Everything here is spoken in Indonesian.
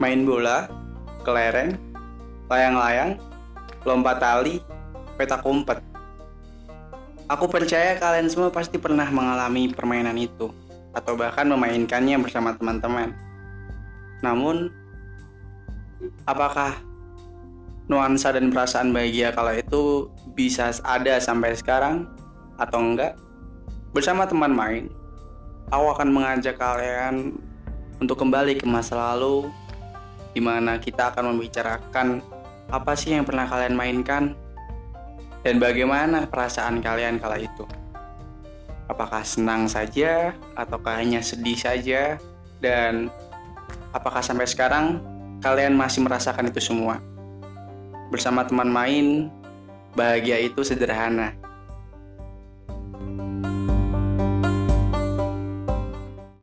main bola, kelereng, layang-layang, lompat tali, petak umpet. Aku percaya kalian semua pasti pernah mengalami permainan itu atau bahkan memainkannya bersama teman-teman. Namun, apakah nuansa dan perasaan bahagia kalau itu bisa ada sampai sekarang atau enggak? Bersama teman main, aku akan mengajak kalian untuk kembali ke masa lalu di mana kita akan membicarakan apa sih yang pernah kalian mainkan dan bagaimana perasaan kalian kala itu. Apakah senang saja ataukah hanya sedih saja dan apakah sampai sekarang kalian masih merasakan itu semua? Bersama teman main, bahagia itu sederhana